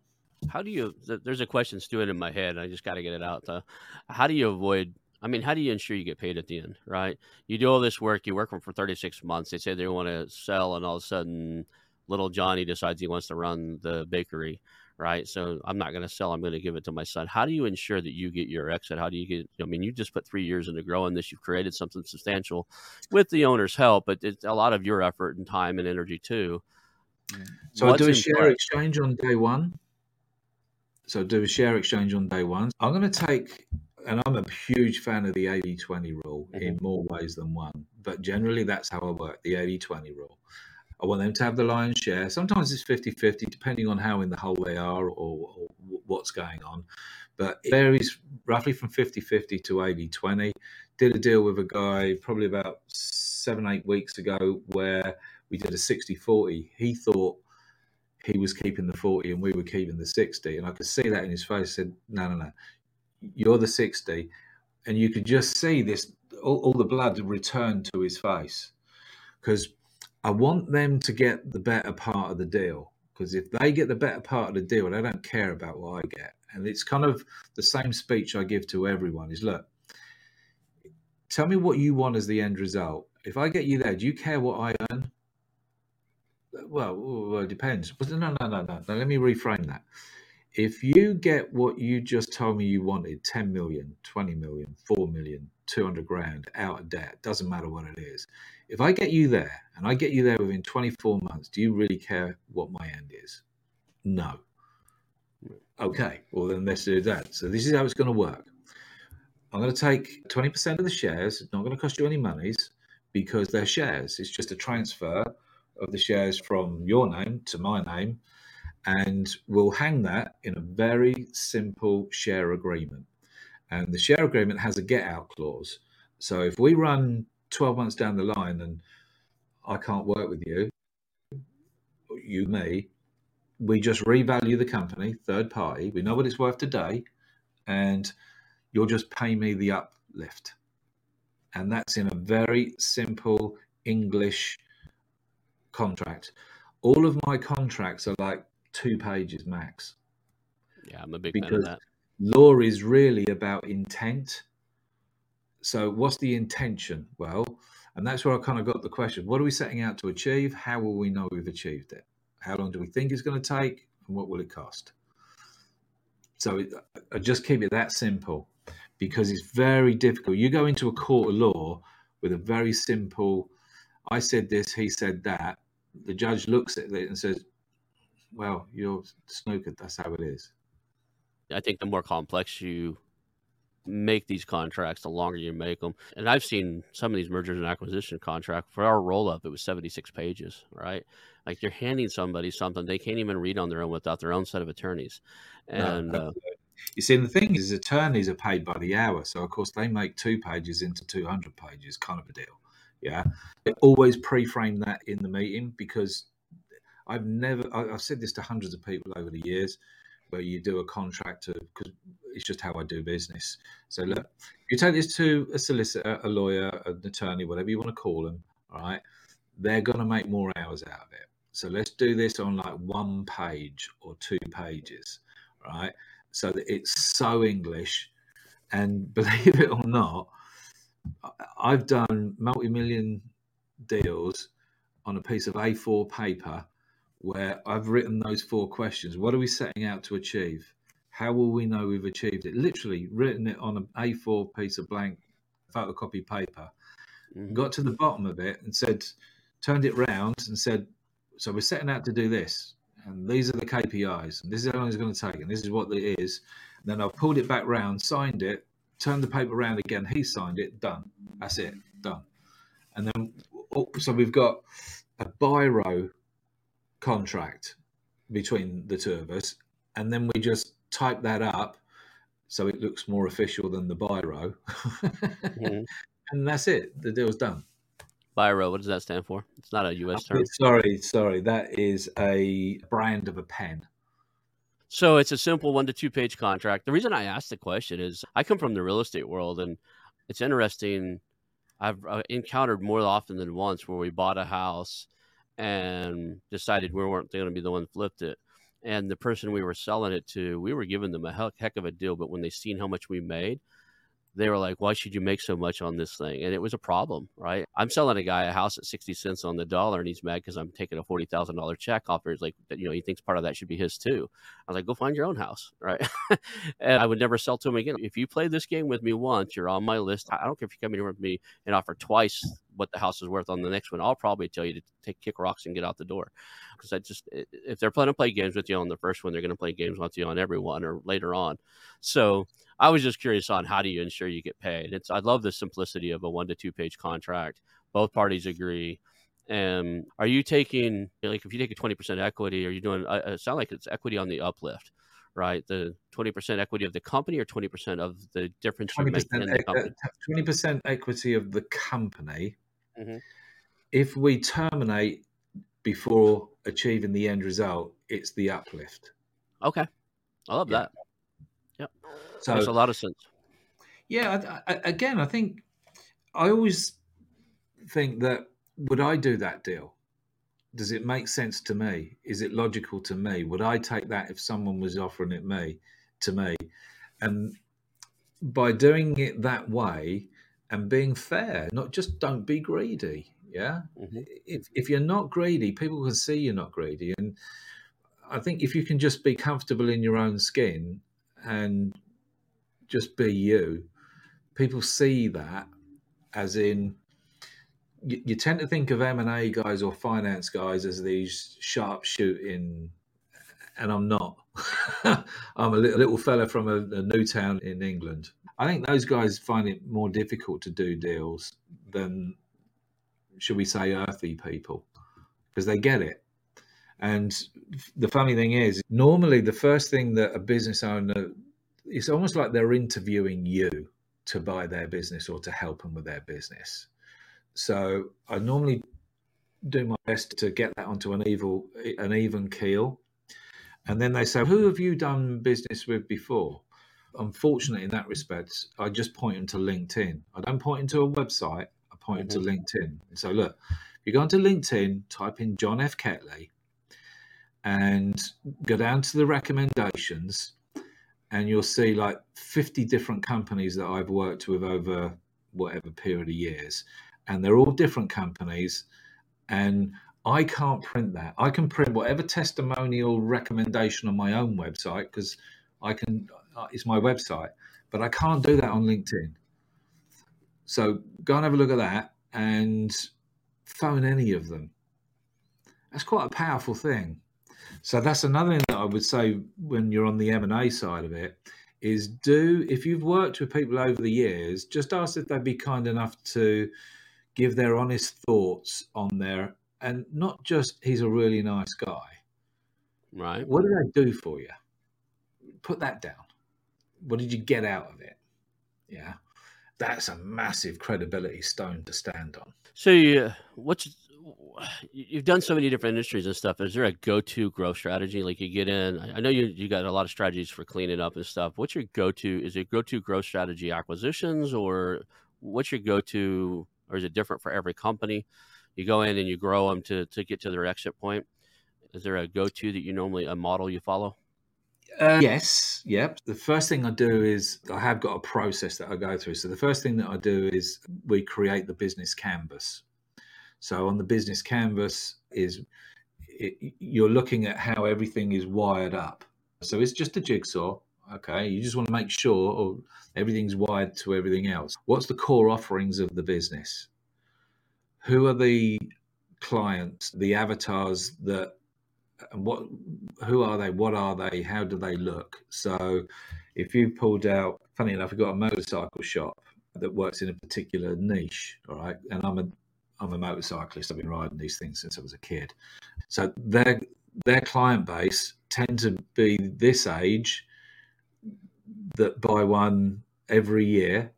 Speaker 1: how do you? There's a question stewing in my head. I just got to get it out. Though. How do you avoid? I mean, how do you ensure you get paid at the end? Right? You do all this work. You work for 36 months. They say they want to sell, and all of a sudden, little Johnny decides he wants to run the bakery. Right? So I'm not going to sell. I'm going to give it to my son. How do you ensure that you get your exit? How do you get? I mean, you just put three years into growing this. You've created something substantial with the owner's help, but it's a lot of your effort and time and energy too.
Speaker 2: So I do a share
Speaker 1: play?
Speaker 2: exchange on day one. So I do a share exchange on day one. I'm going to take, and I'm a huge fan of the 80 20 rule in mm-hmm. more ways than one, but generally that's how I work the 80 20 rule. I want them to have the lion's share. Sometimes it's 50 50, depending on how in the hole they are or, or what's going on. But it varies roughly from 50 50 to 80 20. Did a deal with a guy probably about seven, eight weeks ago where we did a 60 40. He thought he was keeping the 40 and we were keeping the 60. And I could see that in his face. I said, No, no, no, you're the 60. And you could just see this, all, all the blood return to his face because I want them to get the better part of the deal. Because if they get the better part of the deal, they don't care about what I get. And it's kind of the same speech I give to everyone is look, tell me what you want as the end result. If I get you there, do you care what I earn? Well, well it depends. No, no, no, no, no. Let me reframe that. If you get what you just told me you wanted 10 million, 20 million, 4 million, 200 grand out of debt, doesn't matter what it is. If I get you there and I get you there within 24 months, do you really care what my end is? No. Okay, well, then let's do that. So, this is how it's going to work. I'm going to take 20% of the shares, it's not going to cost you any monies because they're shares. It's just a transfer of the shares from your name to my name. And we'll hang that in a very simple share agreement. And the share agreement has a get out clause. So if we run 12 months down the line and I can't work with you, you, me, we just revalue the company, third party. We know what it's worth today. And you'll just pay me the uplift. And that's in a very simple English contract. All of my contracts are like two pages max.
Speaker 1: Yeah, I'm a big fan of
Speaker 2: Because
Speaker 1: that.
Speaker 2: law is really about intent. So, what's the intention? Well, and that's where I kind of got the question what are we setting out to achieve? How will we know we've achieved it? How long do we think it's going to take? And what will it cost? So, it, I just keep it that simple because it's very difficult. You go into a court of law with a very simple, I said this, he said that. The judge looks at it and says, well, you're snookered. That's how it is.
Speaker 1: I think the more complex you make these contracts, the longer you make them. And I've seen some of these mergers and acquisition contract for our roll up. It was 76 pages, right? Like you're handing somebody something they can't even read on their own without their own set of attorneys. And
Speaker 2: No,
Speaker 1: uh,
Speaker 2: You see, the thing is, attorneys are paid by the hour, so of course they make two pages into two hundred pages, kind of a deal. Yeah, they always pre-frame that in the meeting because I've never. I- I've said this to hundreds of people over the years, where you do a contract because it's just how I do business. So look, you take this to a solicitor, a lawyer, an attorney, whatever you want to call them. All right, they're going to make more hours out of it. So let's do this on like one page or two pages, right? So that it's so English. And believe it or not, I've done multi-million deals on a piece of A4 paper where I've written those four questions. What are we setting out to achieve? How will we know we've achieved it? Literally written it on an A4 piece of blank photocopy paper
Speaker 1: mhm.
Speaker 2: got to the bottom of it and said, turned it round and said, so we're setting out to do this, and these are the KPIs, and this is how long it's going to take, and this is what it is. And then I pulled it back round, signed it, turned the paper around again. He signed it, done. That's it, done. And then, oh, so we've got a biro contract between the two of us, and then we just type that up so it looks more official than the biro.
Speaker 1: Mhm.
Speaker 2: and that's it. The deal's done.
Speaker 1: Biro, what does that stand for? It's not a U.S. term.
Speaker 2: Sorry, sorry. That is a brand of a pen.
Speaker 1: So it's a simple one to two page contract. The reason I asked the question is I come from the real estate world, and it's interesting. I've uh, encountered more often than once where we bought a house and decided we weren't going to be the one flipped it. And the person we were selling it to, we were giving them a heck, of a deal. But when they seen how much we made, they were like, why should you make so much on this thing? And it was a problem, right? I'm selling a guy a house at 60 cents on the dollar and he's mad because I'm taking a $40,000 check off. He's like, you know, he thinks part of that should be his too. I was like, go find your own house, right? and I would never sell to him again. If you play this game with me once, you're on my list. I don't care if you come in here with me and offer twice what the house is worth on the next one. I'll probably tell you to take kick rocks and get out the door. Because I just, if they're planning to play games with you on the first one, they're going to play games with you on every one or later on. So, I was just curious on how do you ensure you get paid. It's I love the simplicity of a one to two page contract. Both parties agree. And are you taking like if you take a twenty percent equity, are you doing? Uh, it sound like it's equity on the uplift, right? The twenty percent equity of the company or twenty percent of the difference
Speaker 2: twenty percent twenty percent equity of the company.
Speaker 1: Mm-hmm.
Speaker 2: If we terminate before achieving the end result, it's the uplift.
Speaker 1: Okay, I love yeah. that. Yep. So makes a lot of sense.
Speaker 2: Yeah. I, I, again, I think I always think that would I do that deal? Does it make sense to me? Is it logical to me? Would I take that if someone was offering it me to me? And by doing it that way and being fair, not just don't be greedy. Yeah. Mm-hmm. If if you're not greedy, people can see you're not greedy. And I think if you can just be comfortable in your own skin and just be you, people see that as in you, you tend to think of M&A guys or finance guys as these sharp shooting and I'm not. I'm a little, little fella from a, a new town in England. I think those guys find it more difficult to do deals than, should we say, earthy people, because they get it. And the funny thing is, normally the first thing that a business owner, it's almost like they're interviewing you to buy their business or to help them with their business. So I normally do my best to get that onto an evil, an even keel. And then they say, "Who have you done business with before?" Unfortunately, in that respect, I just point them to LinkedIn. I don't point them to a website. I point mm-hmm. them to LinkedIn. And So look, if you go onto LinkedIn, type in John F. Kettley, and go down to the recommendations and you'll see like 50 different companies that I've worked with over whatever period of years and they're all different companies and I can't print that. I can print whatever testimonial recommendation on my own website because I can uh, it's my website, but I can't do that on LinkedIn. So go and have a look at that and phone any of them. That's quite a powerful thing. So that's another thing that I would say when you're on the M and A side of it is do if you've worked with people over the years, just ask if they'd be kind enough to give their honest thoughts on there, and not just he's a really nice guy.
Speaker 1: Right.
Speaker 2: What did I do for you? Put that down. What did you get out of it? Yeah. That's a massive credibility stone to stand on.
Speaker 1: So, yeah, what's you've done so many different industries and stuff. Is there a go-to growth strategy? Like you get in, I know you you got a lot of strategies for cleaning up and stuff. What's your go-to? Is it go-to growth strategy acquisitions, or what's your go-to, or is it different for every company? You go in and you grow them to to get to their exit point. Is there a go-to that you normally a model you follow?
Speaker 2: Uh, yes, yep. The first thing I do is I have got a process that I go through. So the first thing that I do is we create the business canvas. So on the business canvas is it, you're looking at how everything is wired up. So it's just a jigsaw. Okay, you just want to make sure oh, everything's wired to everything else. What's the core offerings of the business? Who are the clients, the avatars that and what who are they what are they how do they look so if you pulled out funny enough we've got a motorcycle shop that works in a particular niche all right and i'm a I'm a motorcyclist. I've been riding these things since I was a kid. So their their client base tend to be this age that buy one every year,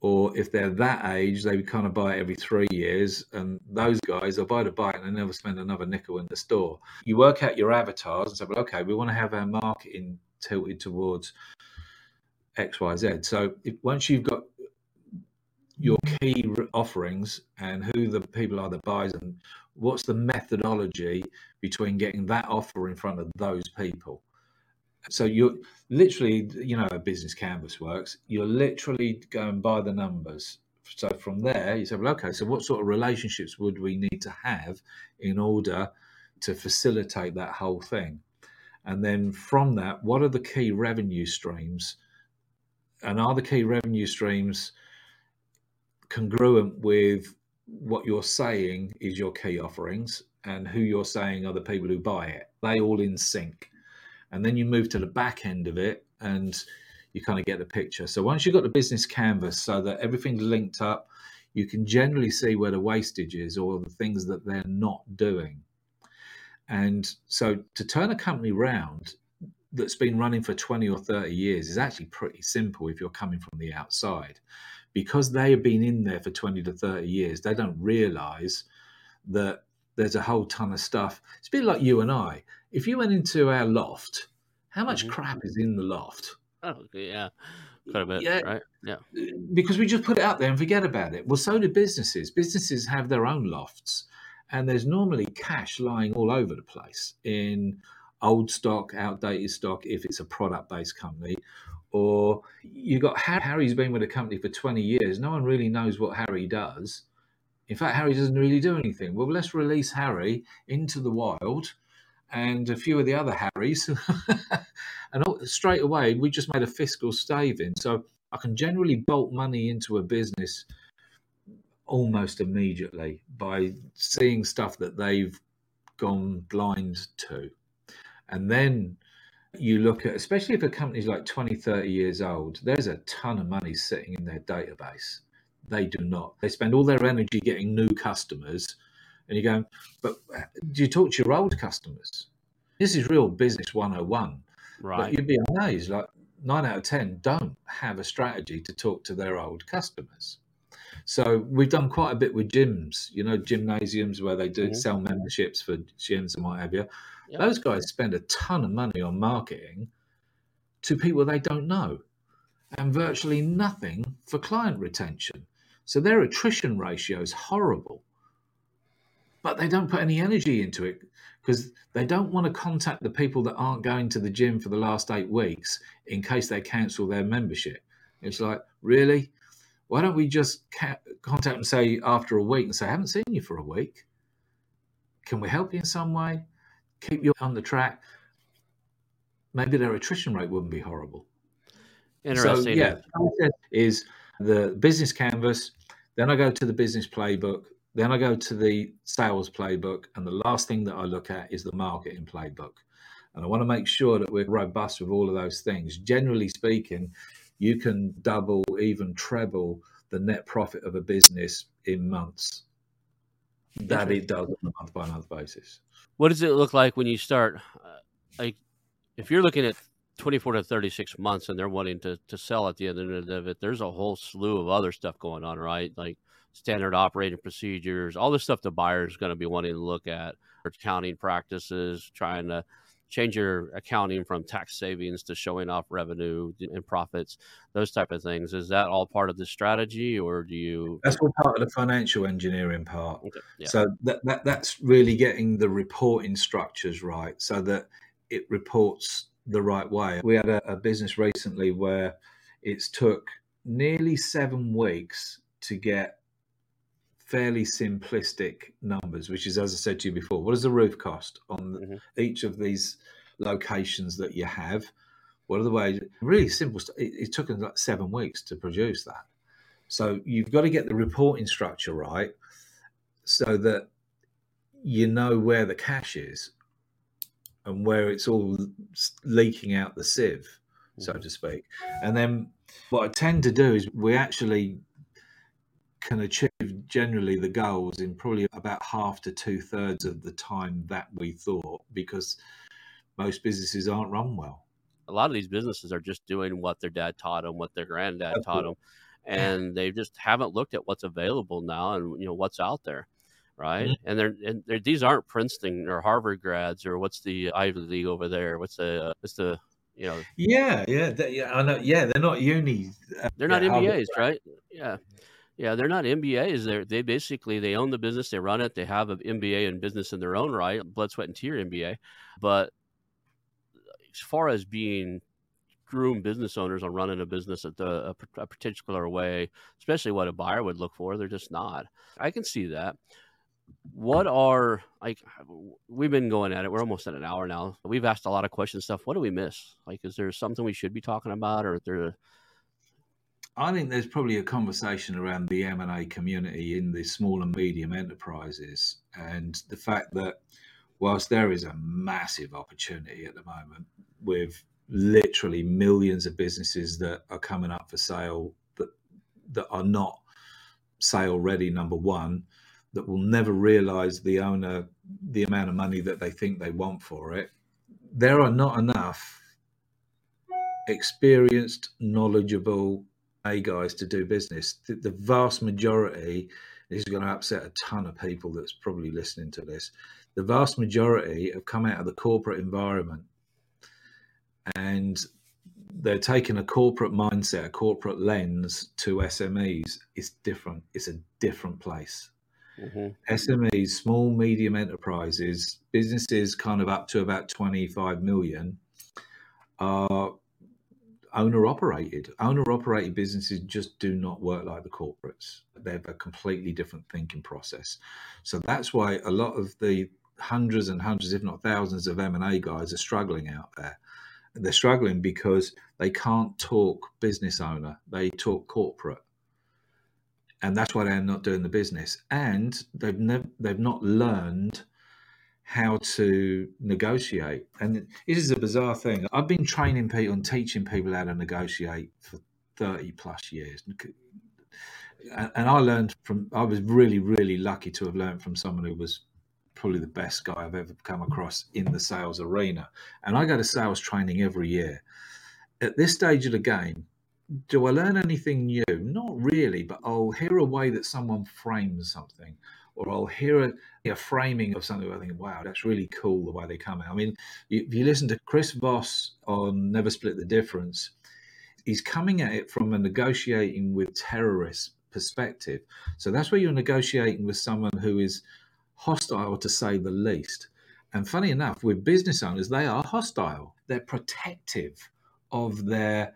Speaker 2: or if they're that age, they kind of buy it every three years. And those guys, they'll buy the bike and they never spend another nickel in the store. You work out your avatars and say, well, okay, we want to have our marketing tilted towards X, Y, Z. So if, once you've got your key offerings and who the people are that buys them, what's the methodology between getting that offer in front of those people? So you're literally, you know, a business canvas works. You're literally going by the numbers. So from there, you say, well, okay, so what sort of relationships would we need to have in order to facilitate that whole thing? And then from that, what are the key revenue streams? And are the key revenue streams congruent with what you're saying is your key offerings and who you're saying are the people who buy it? They all in sync and then you move to the back end of it and you kind of get the picture. So once you've got the business canvas so that everything's linked up, you can generally see where the wastage is or the things that they're not doing. And so to turn a company round that's been running for 20 or 30 years is actually pretty simple if you're coming from the outside. Because they have been in there for 20 to 30 years, they don't realize that there's a whole ton of stuff. It's a bit like you and I if you went into our loft, how much mm-hmm. crap is in the loft?
Speaker 1: Oh, yeah. Quite a bit, yeah, right? Yeah.
Speaker 2: Because we just put it out there and forget about it. Well, so do businesses. Businesses have their own lofts, and there's normally cash lying all over the place in old stock, outdated stock, if it's a product based company. Or you've got Harry's been with a company for 20 years. No one really knows what Harry does. In fact, Harry doesn't really do anything. Well, let's release Harry into the wild and a few of the other Harrys. and straight away, we just made a fiscal saving. So I can generally bolt money into a business almost immediately by seeing stuff that they've gone blind to. And then you look at, especially if a company's like 20, 30 years old, there's a ton of money sitting in their database. They do not. They spend all their energy getting new customers and you're going, but uh, do you talk to your old customers? This is real business 101. Right. But you'd be amazed, like nine out of 10 don't have a strategy to talk to their old customers. So we've done quite a bit with gyms, you know, gymnasiums where they do mm-hmm. sell memberships for gyms and what have you. Yep. Those guys spend a ton of money on marketing to people they don't know and virtually nothing for client retention. So their attrition ratio is horrible but they don't put any energy into it because they don't want to contact the people that aren't going to the gym for the last eight weeks in case they cancel their membership. It's like, really? Why don't we just ca- contact them, say, after a week and say, I haven't seen you for a week. Can we help you in some way? Keep you on the track. Maybe their attrition rate wouldn't be horrible.
Speaker 1: Interesting.
Speaker 2: So, yeah, is the business canvas. Then I go to the business playbook. Then I go to the sales playbook, and the last thing that I look at is the marketing playbook. And I want to make sure that we're robust with all of those things. Generally speaking, you can double, even treble the net profit of a business in months that it does on a month by month basis.
Speaker 1: What does it look like when you start? Uh, like, if you're looking at 24 to 36 months and they're wanting to, to sell at the end of it, there's a whole slew of other stuff going on, right? Like standard operating procedures, all the stuff the buyer is going to be wanting to look at, accounting practices, trying to change your accounting from tax savings to showing off revenue and profits, those type of things. Is that all part of the strategy, or do you?
Speaker 2: That's all part of the financial engineering part. Okay. Yeah. So that, that that's really getting the reporting structures right, so that it reports the right way. We had a, a business recently where it's took nearly seven weeks to get fairly simplistic numbers, which is, as I said to you before, what does the roof cost on mm-hmm. each of these locations that you have? What are the ways? Really simple stuff. It, it took us like seven weeks to produce that. So you've got to get the reporting structure right so that you know where the cash is and where it's all leaking out the sieve, so mm-hmm. to speak. And then what I tend to do is we actually can achieve generally the goals in probably about half to two thirds of the time that we thought because most businesses aren't run well.
Speaker 1: A lot of these businesses are just doing what their dad taught them, what their granddad Absolutely. taught them. and they just haven't looked at what's available now and you know what's out there right mm-hmm. and they're and they're, these aren't princeton or harvard grads or what's the ivy league over there what's the uh, what's the you know
Speaker 2: yeah yeah they, yeah i know yeah they're not uni
Speaker 1: uh, they're not mbas right yeah yeah they're not mbas they're they basically they own the business they run it they have an mba in business in their own right blood sweat and tear mba but as far as being groom business owners on running a business at the, a, a, particular way, especially what a buyer would look for. They're just not. I can see that. What are like we've been going at it. We're almost at an hour now. We've asked a lot of questions. Stuff. What do we miss? Like, is there something we should be talking about, or there?
Speaker 2: I think there's probably a conversation around the M and A community in the small and medium enterprises, and the fact that whilst there is a massive opportunity at the moment with literally millions of businesses that are coming up for sale that that are not sale ready number one that will never realize the owner the amount of money that they think they want for it there are not enough experienced knowledgeable guys to do business the, the vast majority this is going to upset a ton of people that's probably listening to this the vast majority have come out of the corporate environment and they're taking a corporate mindset, a corporate lens to SMEs. It's different. It's a different place. Mm-hmm. SMEs, small, medium enterprises, businesses kind of up to about 25 million are owner operated. Owner operated businesses just do not work like the corporates. They have a completely different thinking process. So that's why a lot of the hundreds and hundreds, if not thousands, of M&A guys are struggling out there they're struggling because they can't talk business owner, they talk corporate. And that's why they're not doing the business. And they've never they've not learned how to negotiate. And this is a bizarre thing. I've been training people and teaching people how to negotiate for 30 plus years. And I learned from, I was really, really lucky to have learned from someone who was probably the best guy I've ever come across in the sales arena. And I go to sales training every year. At this stage of the game, do I learn anything new? Not really, but I'll hear a way that someone frames something, or I'll hear a, a framing of something. I think, wow, that's really cool the way they come out. I mean, if you listen to Chris Voss on Never Split the Difference, he's coming at it from a negotiating with terrorists perspective. So that's where you're negotiating with someone who is hostile to say the least. And funny enough, with business owners, they are hostile. They're protective of their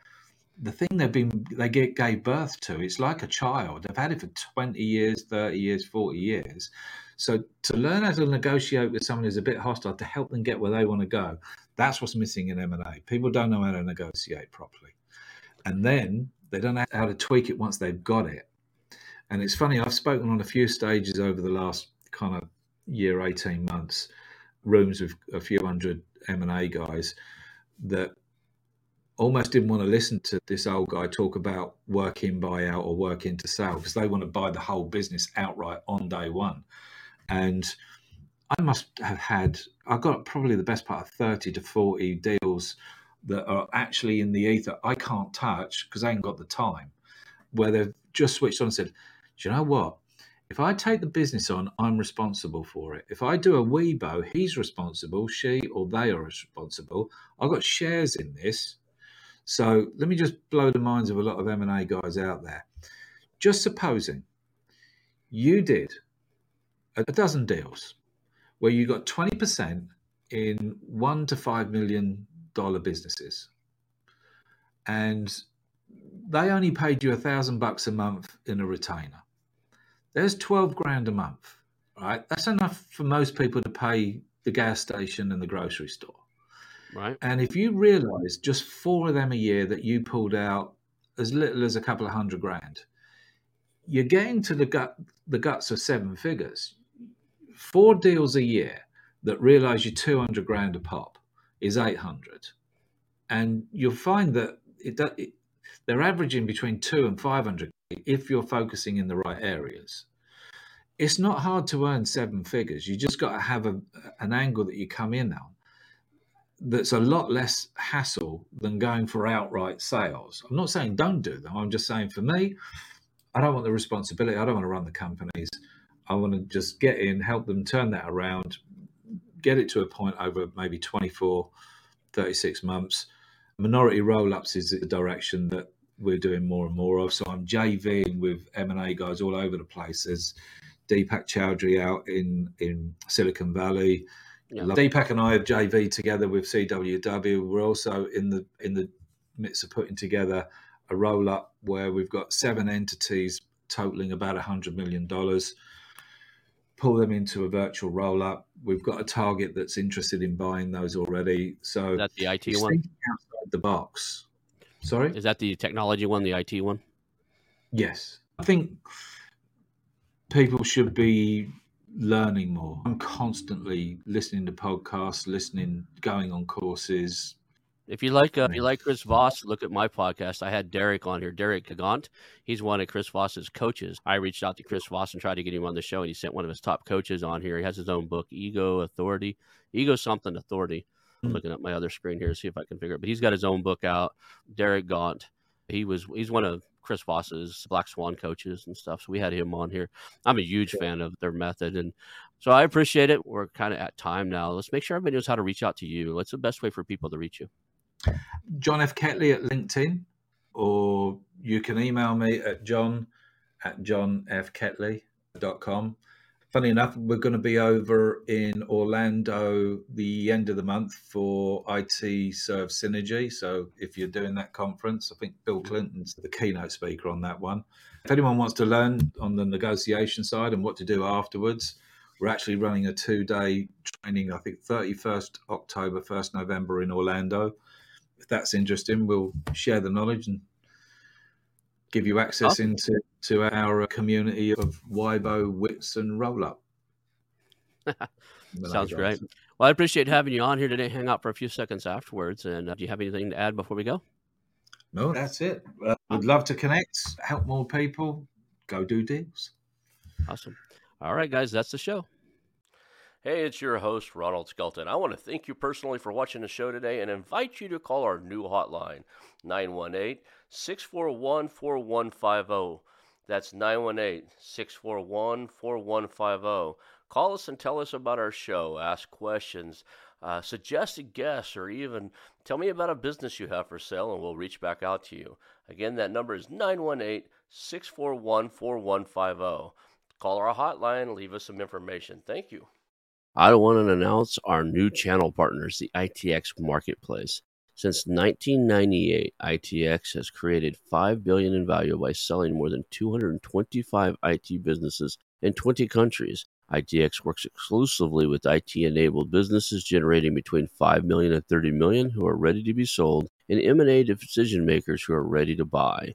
Speaker 2: the thing they've been they get gave birth to. It's like a child. They've had it for 20 years, 30 years, 40 years. So to learn how to negotiate with someone who's a bit hostile to help them get where they want to go, that's what's missing in M&A. People don't know how to negotiate properly. And then they don't know how to tweak it once they've got it. And it's funny, I've spoken on a few stages over the last kind of year, 18 months, rooms with a few hundred M&A guys that almost didn't want to listen to this old guy talk about work in, buy out, or work into sale because they want to buy the whole business outright on day one. And I must have had, I got probably the best part of 30 to 40 deals that are actually in the ether I can't touch because I ain't got the time, where they've just switched on and said, Do you know what? If I take the business on, I'm responsible for it. If I do a WIBO, he's responsible, she or they are responsible. I've got shares in this. So let me just blow the minds of a lot of M&A guys out there. Just supposing you did a dozen deals where you got 20% in one to five million dollar businesses and they only paid you a thousand bucks a month in a retainer there's 12 grand a month, right? That's enough for most people to pay the gas station and the grocery store.
Speaker 1: Right.
Speaker 2: And if you realize just four of them a year that you pulled out as little as a couple of hundred grand, you're getting to the gut the guts of seven figures. Four deals a year that realize you're 200 grand a pop is 800. And you'll find that it, it they're averaging between two and 500 if you're focusing in the right areas. It's not hard to earn seven figures. You just got to have a, an angle that you come in on. That's a lot less hassle than going for outright sales. I'm not saying don't do them. I'm just saying for me, I don't want the responsibility. I don't want to run the companies. I want to just get in, help them turn that around, get it to a point over maybe 24, 36 months. Minority roll ups is the direction that we're doing more and more of. So I'm JVing with M&A guys all over the place. There's Deepak Chowdhury out in, in Silicon Valley. Yeah. Deepak and I have JV together with CWW. We're also in the in the midst of putting together a roll up where we've got seven entities totaling about a hundred million dollars. Pull them into a virtual roll up. We've got a target that's interested in buying those already. So
Speaker 1: that's the IT one
Speaker 2: outside the box. Sorry,
Speaker 1: is that the technology one, the IT one?
Speaker 2: Yes, I think people should be learning more. I'm constantly listening to podcasts, listening, going on courses.
Speaker 1: If you like, uh, if you like Chris Voss, look at my podcast. I had Derek on here, Derek Gaunt. He's one of Chris Voss's coaches. I reached out to Chris Voss and tried to get him on the show, and he sent one of his top coaches on here. He has his own book, Ego Authority, Ego something Authority. I'm hmm. looking at my other screen here to see if I can figure it. But he's got his own book out. Derek Gaunt. He was he's one of Chris Voss's Black Swan coaches and stuff. So we had him on here. I'm a huge fan of their method. And so I appreciate it. We're kind of at time now. Let's make sure everybody knows how to reach out to you. What's the best way for people to reach you?
Speaker 2: John F. Kettley at LinkedIn, or you can email me at john at johnfkettley.com funny enough, we're going to be over in Orlando the end of the month for IT Serve Synergy. So if you're doing that conference, I think Bill Clinton's the keynote speaker on that one. If anyone wants to learn on the negotiation side and what to do afterwards, we're actually running a two day training, I think 31st October, 1st November in Orlando. If that's interesting, we'll share the knowledge and give you access awesome. into to our community of WIBO, WITS, and Roll Up.
Speaker 1: Sounds great. Well, I appreciate having you on here today. Hang out for a few seconds afterwards. And uh, do you have anything to add before we go?
Speaker 2: No, that's it. Uh, would love to connect, help more people, go do deals.
Speaker 1: Awesome. All right, guys, that's the show. Hey, it's your host, Ronald Skelton. I want to thank you personally for watching the show today and invite you to call our new hotline, 918 641 4150. That's 918 641 4150. Call us and tell us about our show, ask questions, uh, suggested guests, or even tell me about a business you have for sale, and we'll reach back out to you. Again, that number is 918 641 4150. Call our hotline, leave us some information. Thank you. I want to announce our new channel partners, the ITX Marketplace. Since 1998, ITX has created 5 billion in value by selling more than 225 IT businesses in 20 countries. ITX works exclusively with IT-enabled businesses generating between 5 million and 30 million who are ready to be sold and M&A decision makers who are ready to buy.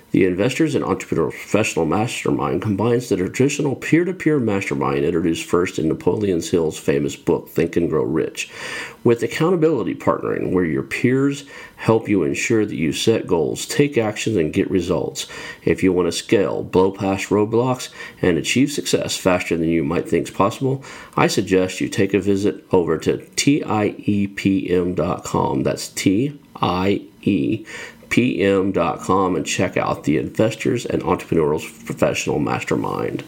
Speaker 1: the Investors and Entrepreneurs Professional Mastermind combines the traditional peer to peer mastermind introduced first in Napoleon Hill's famous book, Think and Grow Rich, with accountability partnering, where your peers help you ensure that you set goals, take actions, and get results. If you want to scale, blow past roadblocks, and achieve success faster than you might think is possible, I suggest you take a visit over to TIEPM.com. That's T I E pm.com and check out the Investors and Entrepreneurs Professional Mastermind.